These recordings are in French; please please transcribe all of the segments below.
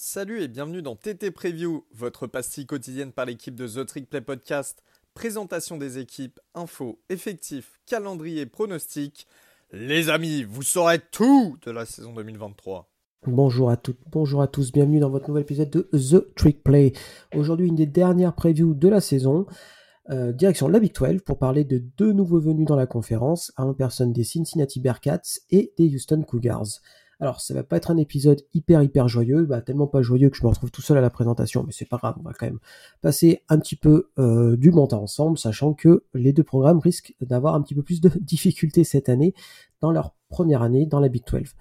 Salut et bienvenue dans TT Preview, votre pastille quotidienne par l'équipe de The Trick Play Podcast. Présentation des équipes, infos, effectifs, calendrier, pronostics. Les amis, vous saurez tout de la saison 2023. Bonjour à toutes, bonjour à tous, bienvenue dans votre nouvel épisode de The Trick Play. Aujourd'hui, une des dernières previews de la saison. Euh, direction la Big 12 pour parler de deux nouveaux venus dans la conférence, à en personne des Cincinnati Bearcats et des Houston Cougars. Alors, ça va pas être un épisode hyper hyper joyeux, bah, tellement pas joyeux que je me retrouve tout seul à la présentation, mais c'est pas grave, on va quand même passer un petit peu euh, du temps ensemble, sachant que les deux programmes risquent d'avoir un petit peu plus de difficultés cette année dans leur première année dans la Big 12.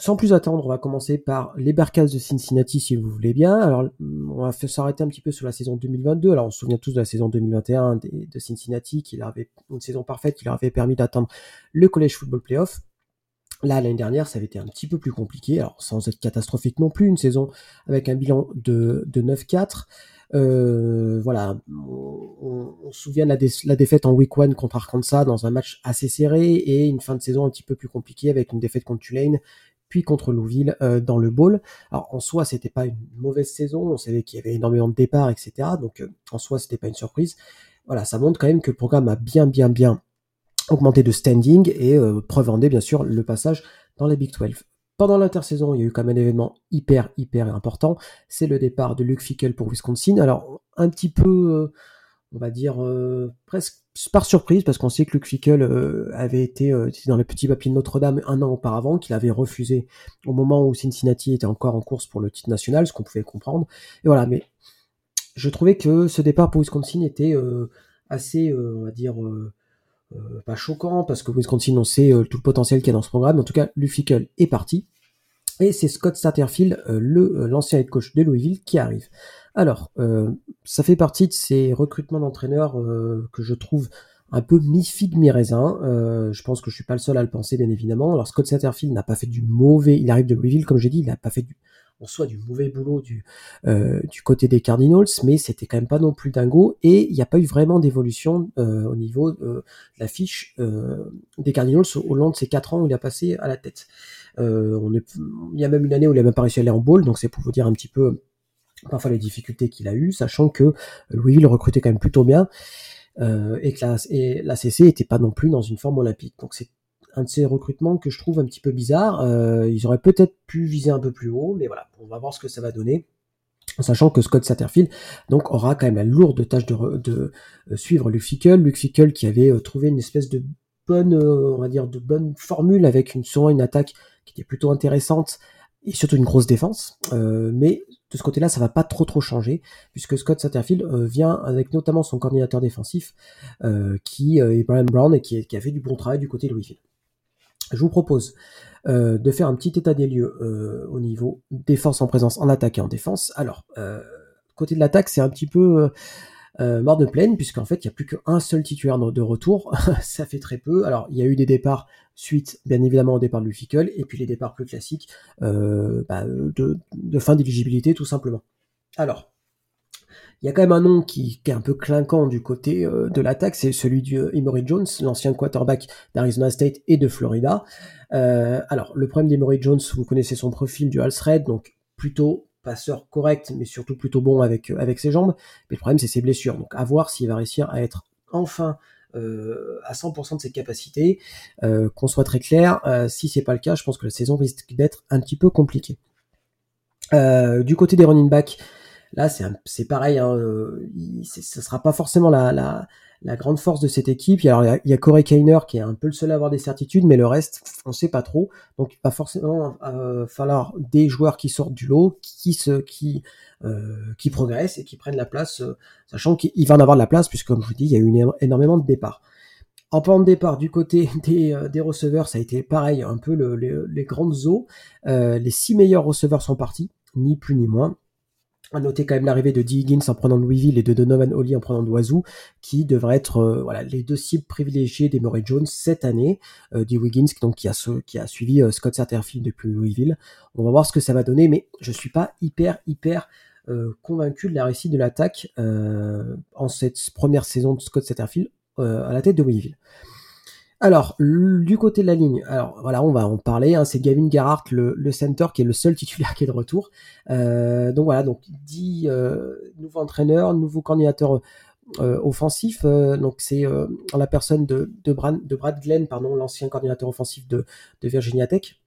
Sans plus attendre, on va commencer par les Bearcats de Cincinnati, si vous voulez bien. Alors, on va s'arrêter un petit peu sur la saison 2022. Alors, on se souvient tous de la saison 2021 de Cincinnati, qui avait une saison parfaite, qui leur avait permis d'atteindre le College Football Playoff. Là, l'année dernière, ça avait été un petit peu plus compliqué, alors sans être catastrophique non plus, une saison avec un bilan de, de 9-4. Euh, voilà, on, se souvient de la, défaite en week 1 contre Arkansas dans un match assez serré et une fin de saison un petit peu plus compliquée avec une défaite contre Tulane puis contre Louisville euh, dans le bowl. Alors en soi, c'était pas une mauvaise saison, on savait qu'il y avait énormément de départs, etc. Donc euh, en soi, c'était pas une surprise. Voilà, ça montre quand même que le programme a bien, bien, bien augmenté de standing et euh, preuve en est bien sûr le passage dans la Big 12. Pendant l'intersaison, il y a eu quand même un événement hyper, hyper important. C'est le départ de Luke Fickle pour Wisconsin. Alors, un petit peu, on va dire, presque par surprise, parce qu'on sait que Luke Fickle euh, avait été euh, dans le petit papier de Notre-Dame un an auparavant, qu'il avait refusé au moment où Cincinnati était encore en course pour le titre national, ce qu'on pouvait comprendre. Et voilà, mais je trouvais que ce départ pour Wisconsin était euh, assez, on va dire, pas choquant, parce que Wisconsin, on sait tout le potentiel qu'il y a dans ce programme. En tout cas, Luke Fickle est parti. Et c'est Scott Satterfield, le l'ancien head coach de Louisville, qui arrive. Alors, euh, ça fait partie de ces recrutements d'entraîneurs euh, que je trouve un peu mi-figue, mi-raisin. Euh, je pense que je suis pas le seul à le penser, bien évidemment. Alors, Scott Satterfield n'a pas fait du mauvais... Il arrive de Louisville, comme j'ai dit, il n'a pas fait du en soi du mauvais boulot du, du côté des Cardinals, mais c'était quand même pas non plus dingo, et il n'y a pas eu vraiment d'évolution au niveau de la fiche des Cardinals au long de ces quatre ans où il a passé à la tête. on est, il y a même une année où il a même pas réussi à aller en bowl, donc c'est pour vous dire un petit peu parfois les difficultés qu'il a eues, sachant que Louis le recrutait quand même plutôt bien euh, et que la, et CC était pas non plus dans une forme olympique. Donc un de ces recrutements que je trouve un petit peu bizarre. Euh, ils auraient peut-être pu viser un peu plus haut, mais voilà, on va voir ce que ça va donner. En sachant que Scott Satterfield donc aura quand même la lourde tâche de, euh, suivre Luke Fickle, Luke Fickle qui avait euh, trouvé une espèce de bonne, on va dire, de bonne formule avec une, souvent une attaque qui était plutôt intéressante et surtout une grosse défense. Mais de ce côté-là, ça va pas trop trop changer, puisque Scott Satterfield vient avec notamment son coordinateur défensif, qui est Brian Brown et qui, a fait du bon travail du côté de Louisville. Je vous propose de faire un petit état des lieux au niveau défense en présence, en attaque et en défense. Alors, côté de l'attaque, c'est un petit peu euh, mort de plaine, puisqu'en fait, il n'y a plus qu'un seul titulaire de retour. ça fait très peu. Alors, il y a eu des départs suite, bien évidemment, au départ de Luficle, et puis les départs plus classiques euh, bah, de, de, fin d'éligibilité, tout simplement. Alors, il y a quand même un nom qui, est un peu clinquant du côté euh, de l'attaque, c'est celui du euh, Jones, l'ancien quarterback d'Arizona State et de Florida. Euh, alors, le problème d'Emory Jones, vous connaissez son profil du Hals Red, donc plutôt passeur correct, mais surtout plutôt bon avec, euh, ses jambes. Mais le problème, c'est ses blessures. Donc, à voir s'il va réussir à être enfin euh, à 100% de ses capacités. Euh, qu'on soit très clair, si c'est pas le cas, je pense que la saison risque d'être un petit peu compliquée. du côté des running backs, là c'est pareil, hein, ce sera pas forcément la, la, grande force de cette équipe. Il y a, Corey Kainer qui est un peu le seul à avoir des certitudes, mais le reste, on sait pas trop. Donc, il va forcément euh, falloir des joueurs qui sortent du lot, qui se, qui, euh, qui progressent et qui prennent la place, euh, sachant qu'il va en avoir de la place, puisque comme je vous dis, il y a eu énormément de départs. En plan de départ, du côté des, euh, receveurs, ça a été pareil, un peu le, les grandes eaux. les six meilleurs receveurs sont partis, ni plus ni moins. À noter quand même l'arrivée de Dee Higgins en prenant Louisville et de Donovan Holly en prenant Oiseau, qui devraient être euh, les deux cibles privilégiées des Murray Jones cette année. Euh, Dee Higgins qui a suivi euh, Scott Satterfield depuis Louisville. On va voir ce que ça va donner, mais je suis pas hyper hyper euh, convaincu de la réussite de l'attaque en cette première saison de Scott Satterfield à la tête de Louisville. Alors, du côté de la ligne, alors voilà, on va en parler. Hein, c'est Gavin Gerhardt, le, le, center, qui est le seul titulaire qui est de retour. Euh, donc voilà, donc dit euh, nouveau entraîneur, nouveau coordinateur euh, offensif. Donc c'est la personne de, Brad, Glenn, pardon, l'ancien coordinateur offensif de, Virginia Tech.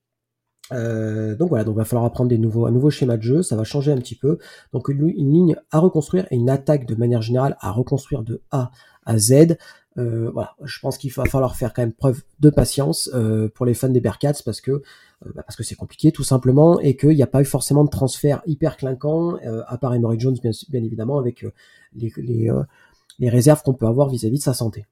Donc voilà, donc va falloir apprendre des nouveaux, un nouveau schéma de jeu, ça va changer un petit peu. Donc une, une, ligne à reconstruire et une attaque de manière générale à reconstruire de A à Z. Euh, voilà, je pense qu'il va falloir faire quand même preuve de patience euh, pour les fans des Bearcats parce que euh, bah parce que c'est compliqué tout simplement et qu'il n'y a pas eu forcément de transfert hyper clinquant à part Emory Jones bien, évidemment avec les, les, les réserves qu'on peut avoir vis-à-vis de sa santé.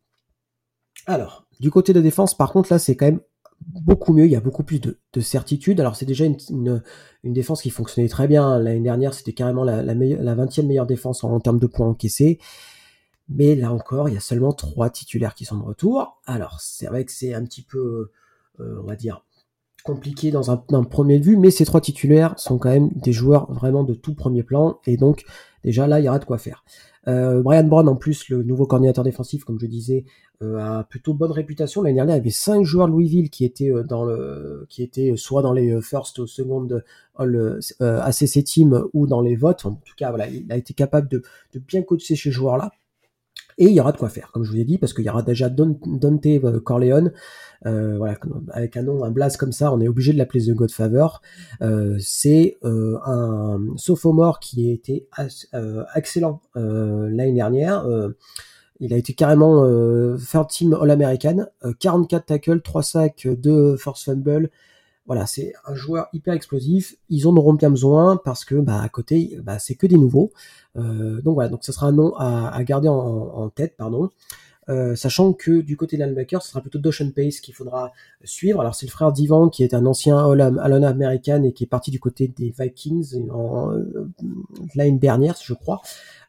Alors, du côté de défense, par contre, là, c'est quand même beaucoup mieux, il y a beaucoup plus de, de certitude. Alors c'est déjà une, une, une, défense qui fonctionnait très bien. L'année dernière, c'était carrément la, la, la 20e meilleure défense en, en, termes de points encaissés. Mais là encore, il y a seulement trois titulaires qui sont de retour. Alors, c'est vrai que c'est un petit peu, euh, on va dire, compliqué dans un, premier vue, mais ces trois titulaires sont quand même des joueurs vraiment de tout premier plan, et donc déjà là, il y aura de quoi faire. Euh, Brian Brown, en plus, le nouveau coordinateur défensif, comme je disais, euh, a plutôt bonne réputation. L'année dernière, il y avait cinq joueurs de Louisville qui étaient soit dans les first ou second all ACC team ou dans les votes. En tout cas, voilà, il a été capable de, de bien coacher ces joueurs-là. Et il y aura de quoi faire, comme je vous ai dit, parce qu'il y aura déjà Dante euh, Corleone, euh, voilà, avec un nom, un blaze comme ça, on est obligé de l'appeler The Godfather. Euh, c'est euh, un sophomore qui a été euh, excellent l'année dernière. il a été carrément third team All-American, 44 tackles, 3 sacs, 2 force fumble, voilà, c'est un joueur hyper explosif. Ils en auront bien besoin parce que bah, à côté, bah, c'est que des nouveaux. Euh, donc voilà, donc ça sera un nom à, garder en, tête, pardon. Euh, sachant que du côté de l'Albaker, ce sera plutôt Dawson Pace qu'il faudra suivre. Alors c'est le frère d'Ivan qui est un ancien All American et qui est parti du côté des Vikings en, euh, l'année dernière, je crois.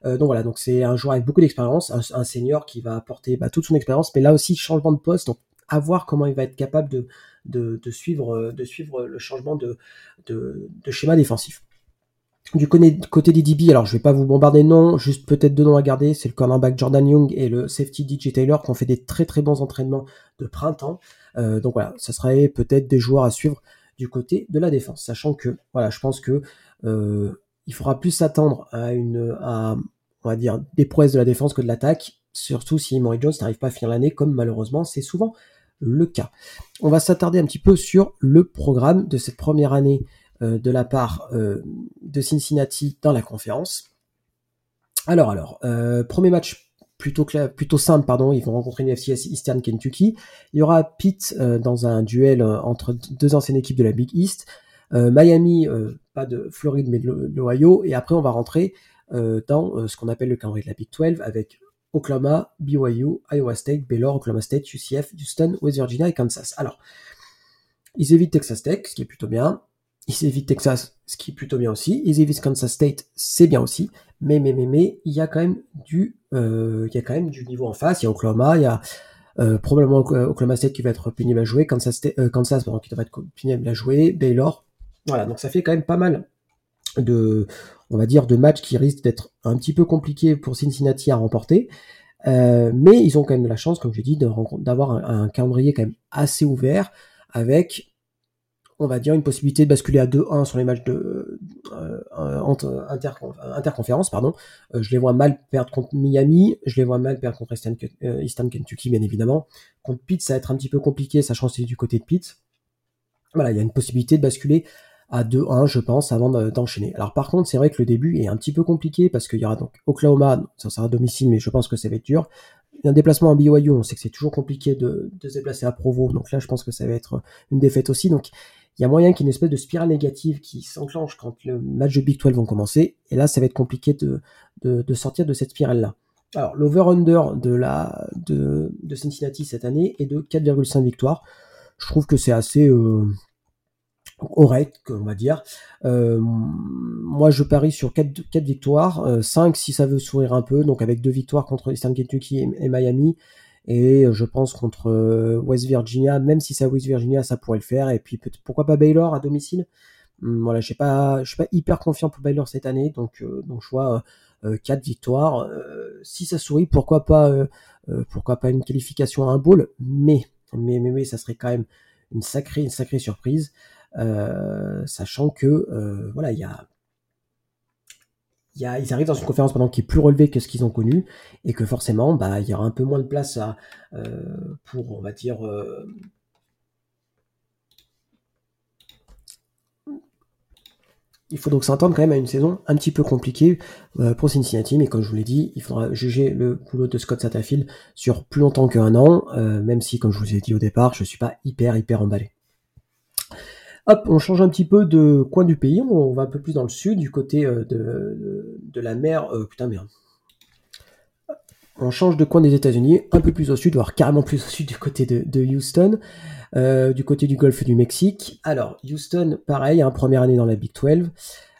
Donc voilà, donc c'est un joueur avec beaucoup d'expérience, un, un, senior qui va apporter bah, toute son expérience, mais là aussi changement de poste, donc à voir comment il va être capable de, de, suivre, de suivre le changement de, de, schéma défensif. Du côté des DB, alors je vais pas vous bombarder de noms, juste peut-être deux noms à garder, c'est le cornerback Jordan Young et le safety DJ Taylor qui ont fait des très très bons entraînements de printemps. Euh, donc voilà, ça serait peut-être des joueurs à suivre du côté de la défense, sachant que voilà, je pense que euh, il faudra plus s'attendre à une à dire des prouesses de la défense que de l'attaque, surtout si Maury Jones n'arrive pas à finir l'année, comme malheureusement c'est souvent le cas. On va s'attarder un petit peu sur le programme de cette première année euh, de la part euh, de Cincinnati dans la conférence. Alors, alors, euh, premier match plutôt, plutôt simple, pardon, ils vont rencontrer une FCS Eastern Kentucky. Il y aura Pitt dans un duel entre deux anciennes équipes de la Big East. Miami, pas de Floride mais de l'Ohio. Et après, on va rentrer dans ce qu'on appelle le calendrier de la Big 12 avec Oklahoma, BYU, Iowa State, Baylor, Oklahoma State, UCF, Houston, West Virginia et Kansas. Alors, ils évitent Texas Tech, ce qui est plutôt bien. Ils évitent Texas, ce qui est plutôt bien aussi. Ils évitent Kansas State, c'est bien aussi. Mais, mais, mais, mais, il y a quand même du, euh, il y a quand même du niveau en face. Il y a Oklahoma, il y a euh, probablement Oklahoma State qui va être pénible à jouer, Kansas, State, euh, Kansas pardon, qui devrait être pénible à jouer, Baylor. Voilà, donc ça fait quand même pas mal de, on va dire, de matchs qui risquent d'être un petit peu compliqués pour Cincinnati à remporter. Euh, mais ils ont quand même la chance, comme je dit, d'avoir un, calendrier quand même assez ouvert avec, on va dire, une possibilité de basculer à 2-1 sur les matchs de euh, inter, interconférence. Pardon. Euh, je les vois mal perdre contre Miami, je les vois mal perdre contre Eastern, euh, Eastern Kentucky, bien évidemment. Contre Pitt, ça va être un petit peu compliqué, sachant que c'est du côté de Pitt. Voilà, il y a une possibilité de basculer à 2-1, je pense, avant d'enchaîner. Alors par contre, c'est vrai que le début est un petit peu compliqué parce qu'il y aura donc Oklahoma, ça sera à domicile, mais je pense que ça va être dur. Un déplacement en BYU, on sait que c'est toujours compliqué de, se déplacer à Provo, donc là je pense que ça va être une défaite aussi. Donc il y a moyen qu'il y ait une espèce de spirale négative qui s'enclenche quand le match de Big 12 vont commencer, et là ça va être compliqué de, sortir de cette spirale-là. Alors l'over-under de, la, de, de Cincinnati cette année est de 4,5 victoires. Je trouve que c'est assez, euh, correct, on va dire. Euh, moi, je parie sur 4, 4 victoires, euh, 5 si ça veut sourire un peu, donc avec deux victoires contre Eastern Kentucky et, Miami, et euh, je pense contre euh, West Virginia, même si c'est West Virginia, ça pourrait le faire, et puis pourquoi pas Baylor à domicile? Hum, voilà, je suis pas hyper confiant pour Baylor cette année, donc euh, donc je vois 4 victoires. si ça sourit, pourquoi pas, pourquoi pas une qualification à un bowl, mais mais, mais, mais ça serait quand même une sacrée, une sacrée surprise, sachant que voilà, il y a ils arrivent dans une conférence pendant qui est plus relevée que ce qu'ils ont connu et que forcément bah il y aura un peu moins de place à, pour on va dire Il faut donc s'entendre quand même à une saison un petit peu compliquée euh, pour Cincinnati, mais comme je vous l'ai dit, il faudra juger le boulot de Scott Satterfield sur plus longtemps qu'un an, euh, même si, comme je vous ai dit au départ, je suis pas hyper hyper emballé. On change un petit peu de coin du pays, on va un peu plus dans le sud, du côté euh, de, la mer. putain merde. On change de coin des États-Unis, un peu plus au sud, voire carrément plus au sud du côté de, Houston. Euh, du côté du golfe du Mexique. Alors, Houston, pareil, hein, première année dans la Big 12.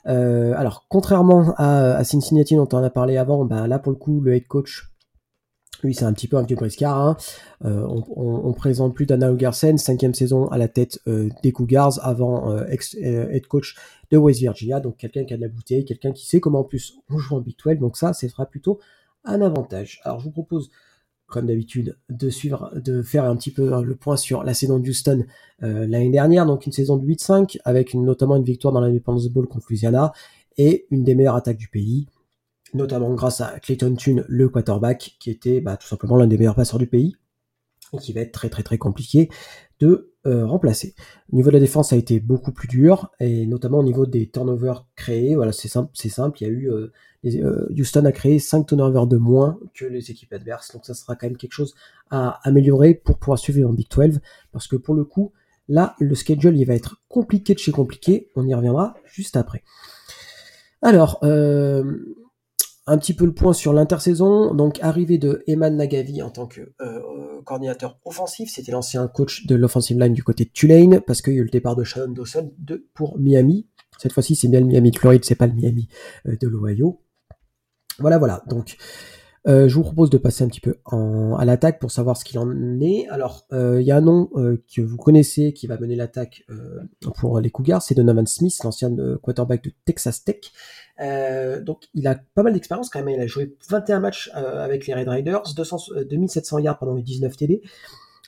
Euh, alors, contrairement à, Cincinnati dont on a parlé avant, bah, là pour le coup, le head coach, lui, c'est un petit peu un vieux briscard. Hein. Euh, on, présente plus d'Anna Ugersen, cinquième saison à la tête des Cougars, avant ex head coach de West Virginia, donc quelqu'un qui a de la bouteille, quelqu'un qui sait comment en plus on joue en Big 12, donc ça, ce sera plutôt un avantage. Alors, je vous propose comme d'habitude, de suivre, de faire un petit peu le point sur la saison de Houston euh, l'année dernière, donc une saison de 8-5 avec notamment une victoire dans l'Independence Bowl contre Louisiana et une des meilleures attaques du pays, notamment grâce à Clayton Tune, le quarterback, qui était bah, tout simplement l'un des meilleurs passeurs du pays et qui va être très très très compliqué de euh, remplacer. Au niveau de la défense, ça a été beaucoup plus dur, et notamment au niveau des turnovers créés. Voilà, c'est simple, c'est simple. Il y a eu euh, euh, Houston a créé 5 turnovers de moins que les équipes adverses, donc ça sera quand même quelque chose à améliorer pour pouvoir suivre en Big 12, parce que pour le coup, là, le schedule il va être compliqué de chez compliqué. On y reviendra juste après. Alors, euh, un petit peu le point sur l'intersaison. Donc, arrivée de Eman Nagavi en tant que euh, coordinateur offensif. C'était l'ancien coach de l'offensive line du côté de Tulane, parce qu'il y a eu le départ de Shannon Dawson pour Miami. Cette fois-ci, c'est bien le Miami de Floride, c'est pas le Miami euh, de l'Ohio. Voilà, voilà. Donc, euh, je vous propose de passer un petit peu à l'attaque pour savoir ce qu'il en est. Alors, il y a un nom que vous connaissez qui va mener l'attaque pour les Cougars, c'est Donovan Smith, l'ancien quarterback de Texas Tech. Euh, donc il a pas mal d'expérience quand même. Il a joué 21 matchs euh, avec les Red Riders, 200, 2700 euh, yards pendant les 19 TD.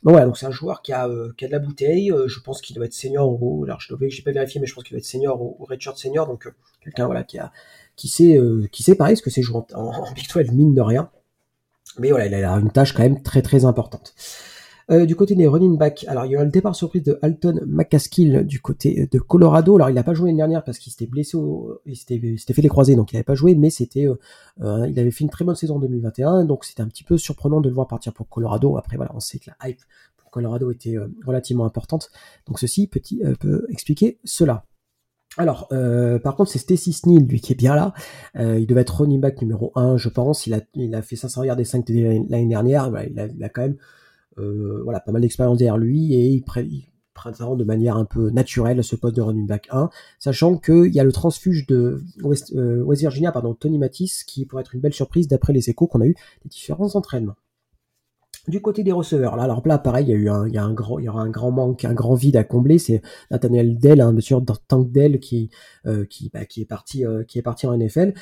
Bon voilà, donc c'est un joueur qui a, qui a de la bouteille. je pense qu'il doit être senior au, je j'ai pas vérifié, mais je pense qu'il doit être senior au, au Redshirt senior. Donc quelqu'un voilà qui a, qui sait, qui sait pareil ce que c'est jouer en, en, 12 mine de rien. Mais voilà, il a une tâche quand même très très importante. Euh, du côté des running backs, alors il y a le départ surprise de Alton McCaskill du côté de Colorado. Alors il n'a pas joué l'année dernière parce qu'il s'était blessé, il s'était fait les croisés, donc il n'avait pas joué, mais c'était, euh, euh, il avait fait une très bonne saison en 2021, donc c'était un petit peu surprenant de le voir partir pour Colorado. Après voilà, on sait que la hype pour Colorado était relativement importante, donc ceci peut expliquer cela. Alors, par contre, c'est Stacy Sneal, lui, qui est bien là. il devait être running back numéro 1, je pense. Il a, il a fait 500 yards des 5 l'année dernière. il, a, quand même euh, voilà, pas mal d'expérience derrière lui et il, présente de manière un peu naturelle ce poste de running back 1, sachant qu'il y a le transfuge de West, euh, Virginia, pardon, Tony Matisse, qui pourrait être une belle surprise d'après les échos qu'on a eu des différents entraînements. Du côté des receveurs, là, alors là, pareil, il y a eu un, il y a un grand, il y aura un grand manque, un grand vide à combler. C'est Nathaniel Dell, un monsieur Tank Dell qui, euh, qui, bah, qui est parti, qui est parti en NFL.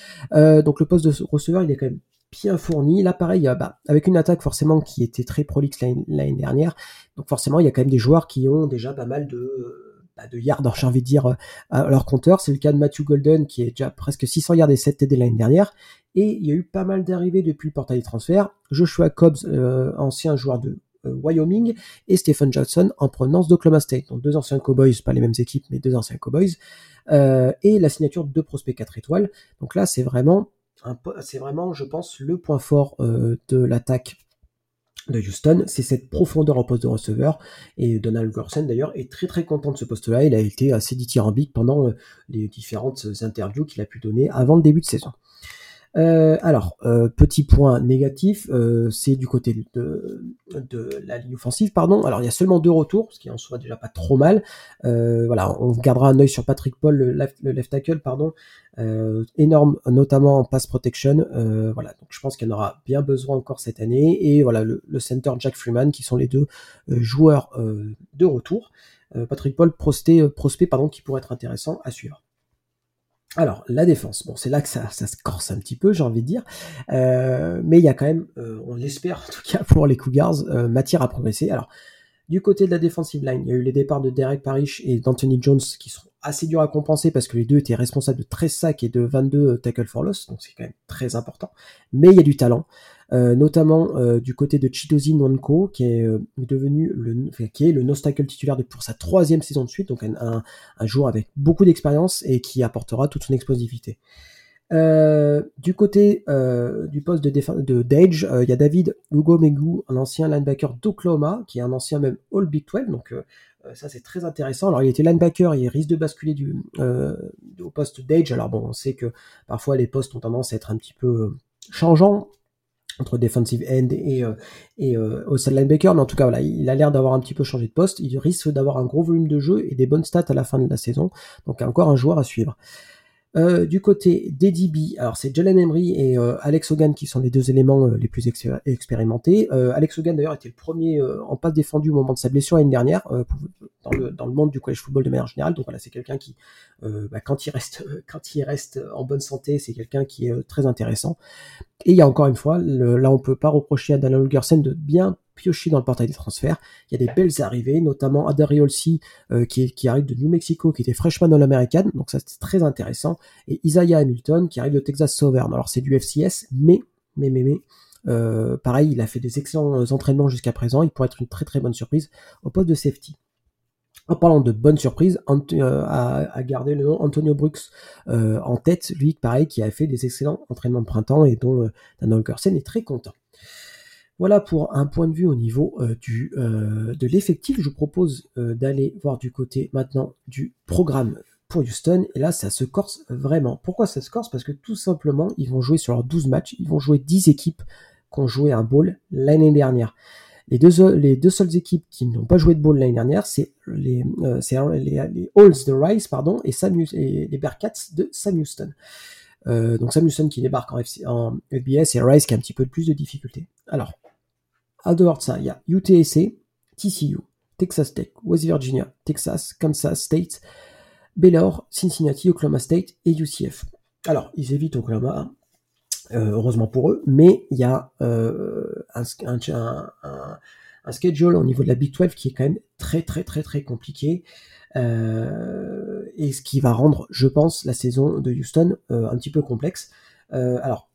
donc le poste de receveur, il est quand même bien fourni. Là, pareil, euh, bah, avec une attaque forcément qui était très prolixe l'année dernière. Donc forcément, il y a quand même des joueurs qui ont déjà pas mal de, bah, de yards, j'ai envie de dire, euh, à leur compteur. C'est le cas de Matthew Golden qui est déjà presque 600 yards et 7 TD l'année dernière. Et il y a eu pas mal d'arrivées depuis le portail des transferts. Joshua Cobbs, euh, ancien joueur de Wyoming, et Stephen Johnson en provenance d'Oklahoma State. Donc deux anciens Cowboys, pas les mêmes équipes, mais deux anciens Cowboys. et la signature de deux prospects 4 étoiles. Donc là, c'est vraiment c'est vraiment, je pense, le point fort euh, de l'attaque de Houston, c'est cette profondeur en poste de receveur. Et Donald Gorsen, d'ailleurs, est très très content de ce poste-là. Il a été assez dithyrambique pendant euh, les différentes interviews qu'il a pu donner avant le début de saison. Euh, alors, euh, petit point négatif, euh, c'est du côté de, la ligne offensive, pardon. Alors, il y a seulement deux retours, ce qui en soit déjà pas trop mal. voilà, on gardera un œil sur Patrick Paul, le left, tackle, pardon. énorme, notamment en pass protection. voilà, donc je pense qu'il y en aura bien besoin encore cette année. Et voilà, le, le center Jack Freeman, qui sont les deux joueurs de retour. Patrick Paul, prospect, prospect pardon, qui pourrait être intéressant à suivre. Alors, la défense, bon, c'est là que ça, ça, se corse un petit peu, j'ai envie de dire. Euh, mais il y a quand même, euh, on l'espère en tout cas pour les Cougars, euh, matière à progresser. Alors, Du côté de la defensive line, il y a eu les départs de Derek Parrish et d'Anthony Jones qui sont assez durs à compenser parce que les deux étaient responsables de 13 sacs et de 22 tackles for loss, donc c'est quand même très important. Mais il y a du talent, euh, notamment euh, du côté de Chidozi Nwanko qui est euh, devenu le, qui est titulaire de, pour sa troisième saison de suite, donc un joueur avec beaucoup d'expérience et qui apportera toute son explosivité. Euh, du côté euh, du poste de, de Dage, il y a David Hugo Megu, un ancien linebacker d'Oklahoma, qui est un ancien même All Big 12, donc euh, ça, c'est très intéressant. Alors, il était linebacker, il risque de basculer du, euh, au poste d'Age. Alors, bon, on sait que parfois les postes ont tendance à être un petit peu euh, changeants entre defensive end et, euh, et euh, au linebacker, mais en tout cas, voilà, il a l'air d'avoir un petit peu changé de poste. Il risque d'avoir un gros volume de jeu et des bonnes stats à la fin de la saison. Donc, encore un joueur à suivre. Euh, du côté des DB, alors c'est Jalen Emery et euh, Alex Hogan qui sont les deux éléments euh, les plus expérimentés. Alex Hogan d'ailleurs était le premier en passe défendu au moment de sa blessure l'année dernière dans, le, dans le monde du college football de manière générale. Donc voilà, c'est quelqu'un qui, bah, quand il reste quand il reste en bonne santé, c'est quelqu'un qui est très intéressant. Et il y a encore une fois, là on peut pas reprocher à Daniel Holgersen de bien piocher dans le portail des transferts. Il y a des belles arrivées, notamment Adari Olsi euh, qui, arrive de New Mexico, qui était freshman all American, donc ça c'est très intéressant. Et Isaiah Hamilton qui arrive de Texas Southern. Alors c'est du FCS, mais mais mais mais euh, pareil, il a fait des excellents entraînements jusqu'à présent. Il pourrait être une très très bonne surprise au poste de safety. En parlant de bonne surprise, euh, à, garder le nom Antonio Brooks euh, en tête, lui pareil qui a fait des excellents entraînements de printemps et dont euh, Dan Holgersen est très content. Voilà pour un point de vue au niveau euh, du, euh, de l'effectif. Je vous propose euh, d'aller voir du côté maintenant du programme pour Houston. Et là, ça se corse vraiment. Pourquoi ça se corse? Parce que tout simplement, ils vont jouer sur leurs 12 matchs. Ils vont jouer 10 équipes qui ont joué un bowl l'année dernière. Les deux, les deux seules équipes qui n'ont pas joué de bowl l'année dernière, c'est les, les, les, Halls de Rice pardon, et, Sam, et les Bearcats de Sam Houston. donc Sam Houston qui débarque en, FBS et Rice qui a un petit peu plus de difficultés. Alors, à dehors de ça, il y a UTSC, TCU, Texas Tech, West Virginia, Texas, Kansas State, Baylor, Cincinnati, Oklahoma State et UCF. Alors, ils évitent Oklahoma, euh, heureusement pour eux, mais il y a euh, un, schedule au niveau de la Big 12 qui est quand même très très très très compliqué. Euh, et ce qui va rendre, je pense, la saison de Houston un petit peu complexe. Alors,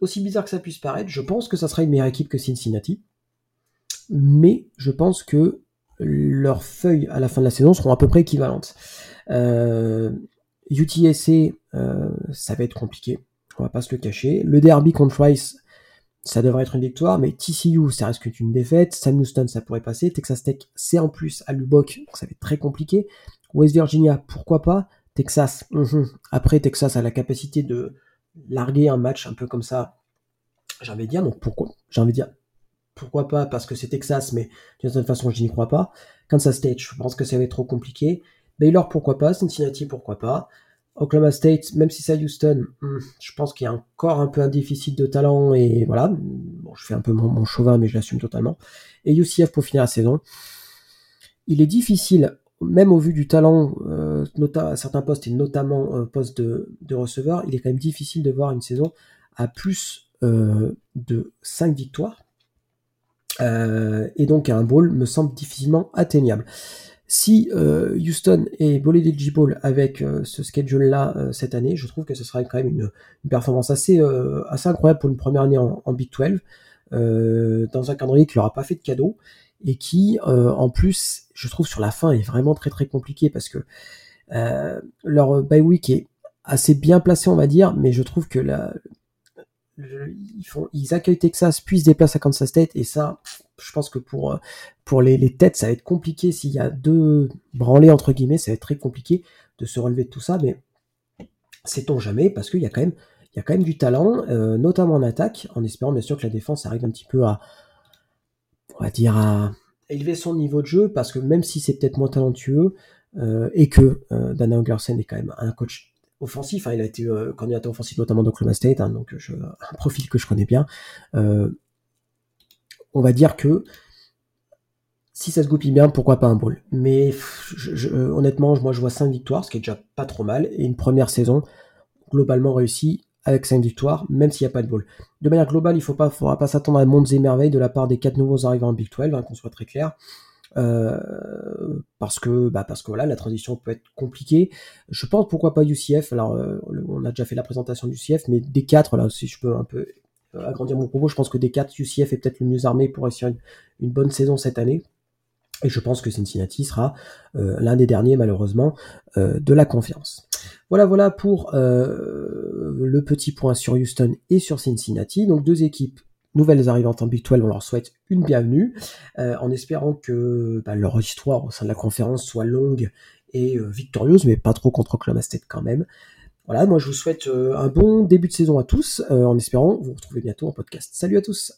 aussi bizarre que ça puisse paraître, je pense que ça sera une meilleure équipe que Cincinnati mais je pense que leurs feuilles à la fin de la saison seront à peu près équivalentes. Euh, UTSA, euh, ça va être compliqué, on va pas se le cacher. Le derby contre Rice, ça devrait être une victoire, mais TCU, ça reste qu'une défaite. Sam Houston, ça pourrait passer. Texas Tech, c'est en plus à Lubbock, donc ça va être très compliqué. West Virginia, pourquoi pas? Texas, mhm. après Texas a la capacité de larguer un match un peu comme ça, j'ai envie de dire, donc pourquoi? J'ai envie de dire, pourquoi pas parce que c'est Texas, mais d'une certaine façon, je n'y crois pas. Kansas State, je pense que ça va être trop compliqué. Baylor, pourquoi pas. Cincinnati, pourquoi pas. Oklahoma State, même si c'est à Houston, hmm, je pense qu'il y a encore un peu un déficit de talent et voilà. Bon, je fais un peu mon, chauvin, mais je l'assume totalement. Et UCF pour finir la saison. Il est difficile, même au vu du talent, euh, à certains postes et notamment euh, poste de, receveur, il est quand même difficile de voir une saison à plus euh, de 5 victoires euh, et donc un bowl me semble difficilement atteignable. Si euh, Houston est bowl eligible avec euh, ce schedule-là cette année, je trouve que ce sera quand même une, performance assez, assez incroyable pour une première année en, Big 12, dans un calendrier qui leur a pas fait de cadeau et qui, en plus, je trouve sur la fin est vraiment très très compliqué parce que leur bye week est assez bien placé, on va dire, mais je trouve que la, ils ils accueillent Texas, puis se déplacent à Kansas State, et ça, je pense que pour euh, les, têtes, ça va être compliqué. S'il y a deux branlés entre guillemets, ça va être très compliqué de se relever de tout ça, mais sait-on jamais, parce qu'il y a quand même y a quand même du talent, euh, notamment en attaque, en espérant bien sûr que la défense arrive un petit peu à, on va dire à élever son niveau de jeu, parce que même si c'est peut-être moins talentueux euh, et que euh, Dana Angersen est quand même un coach offensif. Hein, il a été euh, candidat offensif notamment d'Oklahoma State, hein, donc un profil que je connais bien. Euh, on va dire que si ça se goupille bien, pourquoi pas un bowl? Mais honnêtement, moi je vois 5 victoires, ce qui est déjà pas trop mal, et une première saison globalement réussie avec 5 victoires, même s'il n'y a pas de bowl. De manière globale, il ne faudra pas s'attendre à mondes et merveilles de la part des quatre nouveaux arrivants en Big 12, hein, qu'on soit très clair. Euh, parce que bah parce que voilà la transition peut être compliquée. Je pense pourquoi pas UCF. Alors on a déjà fait la présentation du UCF, mais des quatre là si je peux un peu agrandir mon propos, je pense que des quatre UCF est peut-être le mieux armé pour réussir une bonne saison cette année. Et je pense que Cincinnati sera euh, l'un des derniers, malheureusement, euh, de la confiance. Voilà, voilà pour euh, le petit point sur Houston et sur Cincinnati. Donc deux équipes nouvelles arrivantes en Big 12, on leur souhaite une bienvenue, en espérant que bah, leur histoire au sein de la conférence soit longue et victorieuse, mais pas trop contre Oklahoma State quand même. Voilà, moi je vous souhaite un bon début de saison à tous, en espérant vous retrouver bientôt en podcast. Salut à tous